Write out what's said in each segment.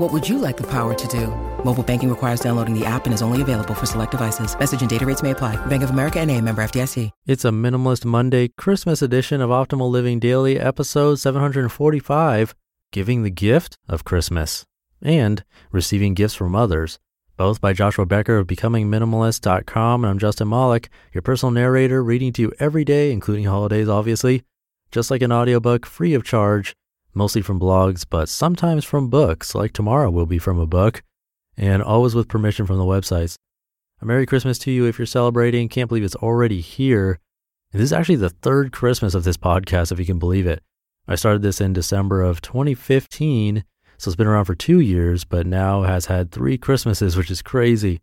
What would you like the power to do? Mobile banking requires downloading the app and is only available for select devices. Message and data rates may apply. Bank of America and a member FDIC. It's a Minimalist Monday Christmas edition of Optimal Living Daily, episode 745, Giving the Gift of Christmas and Receiving Gifts from Others, both by Joshua Becker of BecomingMinimalist.com. And I'm Justin Malik, your personal narrator, reading to you every day, including holidays, obviously, just like an audiobook, free of charge, mostly from blogs, but sometimes from books, like tomorrow will be from a book, and always with permission from the websites. A Merry Christmas to you if you're celebrating. Can't believe it's already here. And this is actually the third Christmas of this podcast, if you can believe it. I started this in December of 2015 so it's been around for two years, but now has had three Christmases, which is crazy.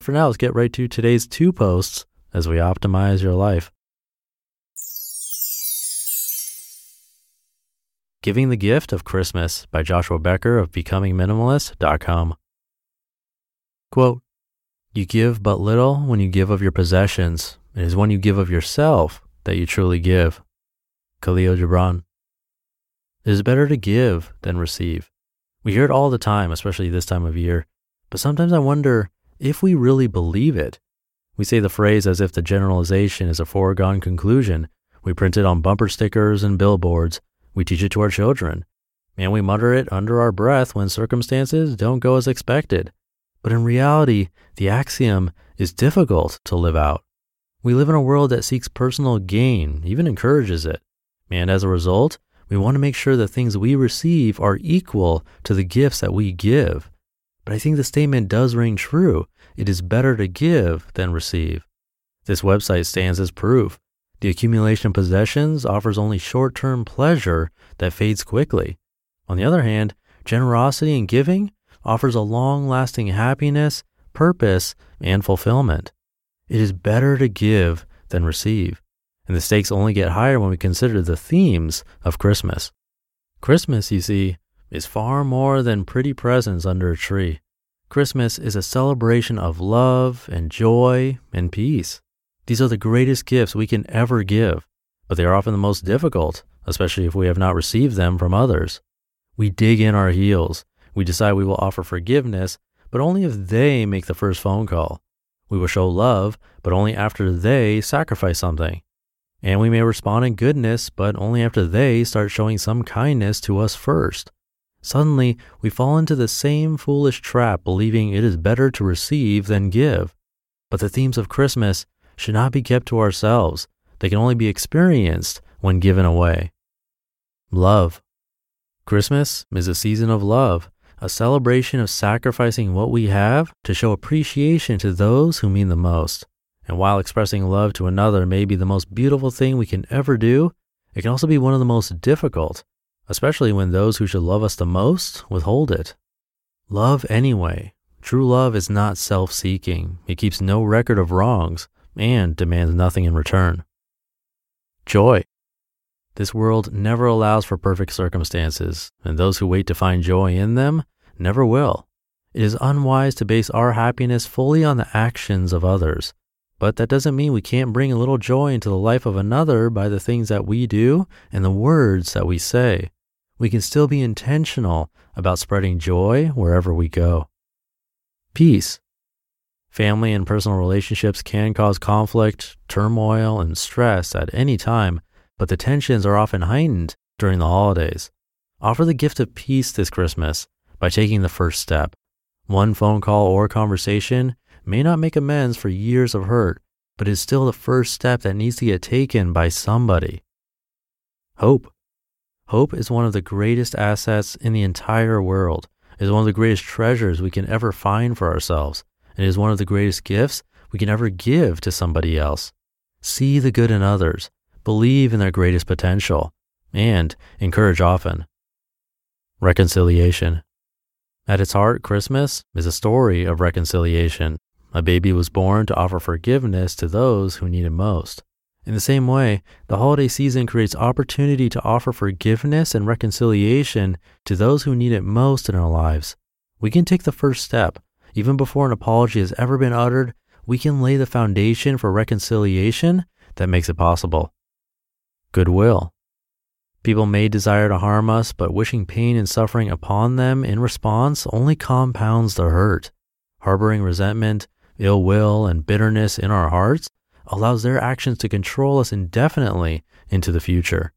For now, let's get right to today's two posts as we optimize your life. Giving the Gift of Christmas by Joshua Becker of BecomingMinimalist.com. Quote, You give but little when you give of your possessions. It is when you give of yourself that you truly give. Kahlil Gibran. It is better to give than receive. We hear it all the time, especially this time of year, but sometimes I wonder if we really believe it. We say the phrase as if the generalization is a foregone conclusion. We print it on bumper stickers and billboards. We teach it to our children. And we mutter it under our breath when circumstances don't go as expected. But in reality, the axiom is difficult to live out. We live in a world that seeks personal gain, even encourages it. And as a result, we want to make sure the things we receive are equal to the gifts that we give. But I think the statement does ring true. It is better to give than receive. This website stands as proof. The accumulation of possessions offers only short term pleasure that fades quickly. On the other hand, generosity and giving offers a long lasting happiness, purpose, and fulfillment. It is better to give than receive and the stakes only get higher when we consider the themes of Christmas. Christmas, you see, is far more than pretty presents under a tree. Christmas is a celebration of love and joy and peace. These are the greatest gifts we can ever give, but they are often the most difficult, especially if we have not received them from others. We dig in our heels. We decide we will offer forgiveness, but only if they make the first phone call. We will show love, but only after they sacrifice something. And we may respond in goodness, but only after they start showing some kindness to us first. Suddenly, we fall into the same foolish trap, believing it is better to receive than give. But the themes of Christmas should not be kept to ourselves. They can only be experienced when given away. Love. Christmas is a season of love, a celebration of sacrificing what we have to show appreciation to those who mean the most. And while expressing love to another may be the most beautiful thing we can ever do, it can also be one of the most difficult, especially when those who should love us the most withhold it. Love anyway. True love is not self seeking, it keeps no record of wrongs and demands nothing in return. Joy. This world never allows for perfect circumstances, and those who wait to find joy in them never will. It is unwise to base our happiness fully on the actions of others but that doesn't mean we can't bring a little joy into the life of another by the things that we do and the words that we say. We can still be intentional about spreading joy wherever we go. Peace. Family and personal relationships can cause conflict, turmoil, and stress at any time, but the tensions are often heightened during the holidays. Offer the gift of peace this Christmas by taking the first step. One phone call or conversation may not make amends for years of hurt, but is still the first step that needs to get taken by somebody. hope. Hope is one of the greatest assets in the entire world. is one of the greatest treasures we can ever find for ourselves. It is one of the greatest gifts we can ever give to somebody else. See the good in others, believe in their greatest potential, and encourage often. Reconciliation. At its heart, Christmas is a story of reconciliation. A baby was born to offer forgiveness to those who need it most. In the same way, the holiday season creates opportunity to offer forgiveness and reconciliation to those who need it most in our lives. We can take the first step. Even before an apology has ever been uttered, we can lay the foundation for reconciliation that makes it possible. Goodwill. People may desire to harm us, but wishing pain and suffering upon them in response only compounds the hurt. Harboring resentment, ill will, and bitterness in our hearts allows their actions to control us indefinitely into the future.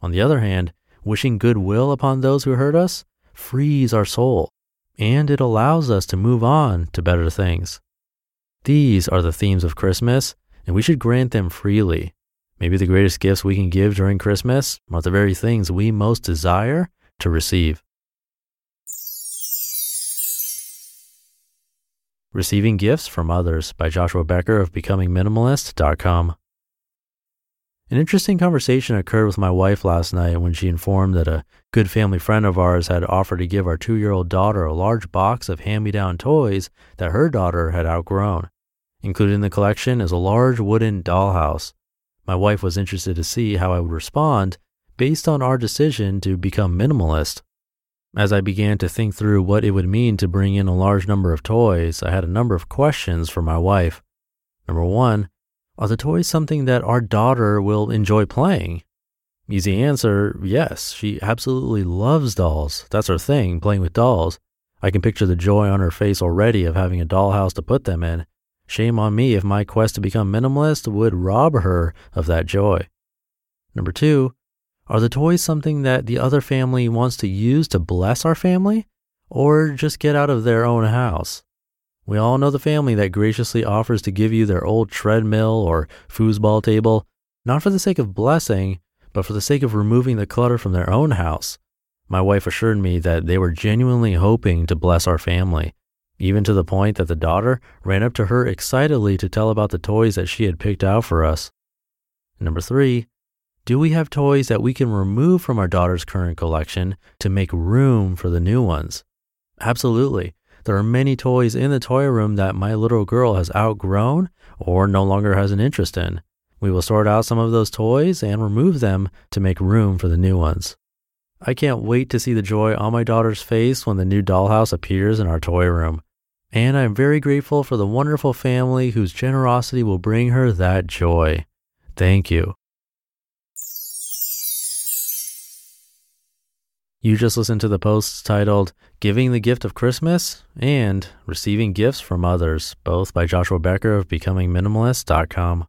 On the other hand, wishing goodwill upon those who hurt us frees our soul, and it allows us to move on to better things. These are the themes of Christmas, and we should grant them freely. Maybe the greatest gifts we can give during Christmas are the very things we most desire to receive. Receiving Gifts from Others by Joshua Becker of BecomingMinimalist.com. An interesting conversation occurred with my wife last night when she informed that a good family friend of ours had offered to give our two year old daughter a large box of hand me down toys that her daughter had outgrown. Included in the collection is a large wooden dollhouse. My wife was interested to see how I would respond based on our decision to become minimalist. As I began to think through what it would mean to bring in a large number of toys, I had a number of questions for my wife. Number one, are the toys something that our daughter will enjoy playing? Easy answer yes, she absolutely loves dolls. That's her thing, playing with dolls. I can picture the joy on her face already of having a dollhouse to put them in. Shame on me if my quest to become minimalist would rob her of that joy. Number two, are the toys something that the other family wants to use to bless our family or just get out of their own house? We all know the family that graciously offers to give you their old treadmill or foosball table, not for the sake of blessing, but for the sake of removing the clutter from their own house. My wife assured me that they were genuinely hoping to bless our family, even to the point that the daughter ran up to her excitedly to tell about the toys that she had picked out for us. Number three, do we have toys that we can remove from our daughter's current collection to make room for the new ones? Absolutely. There are many toys in the toy room that my little girl has outgrown or no longer has an interest in. We will sort out some of those toys and remove them to make room for the new ones. I can't wait to see the joy on my daughter's face when the new dollhouse appears in our toy room. And I am very grateful for the wonderful family whose generosity will bring her that joy. Thank you. You just listened to the posts titled Giving the Gift of Christmas and Receiving Gifts from Others, both by Joshua Becker of BecomingMinimalist.com.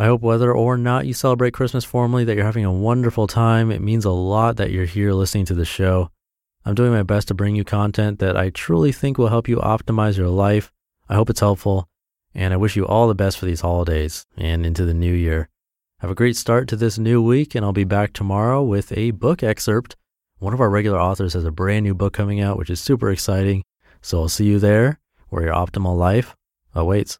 I hope whether or not you celebrate Christmas formally, that you're having a wonderful time. It means a lot that you're here listening to the show. I'm doing my best to bring you content that I truly think will help you optimize your life. I hope it's helpful, and I wish you all the best for these holidays and into the new year. Have a great start to this new week, and I'll be back tomorrow with a book excerpt. One of our regular authors has a brand new book coming out, which is super exciting. So I'll see you there where your optimal life awaits.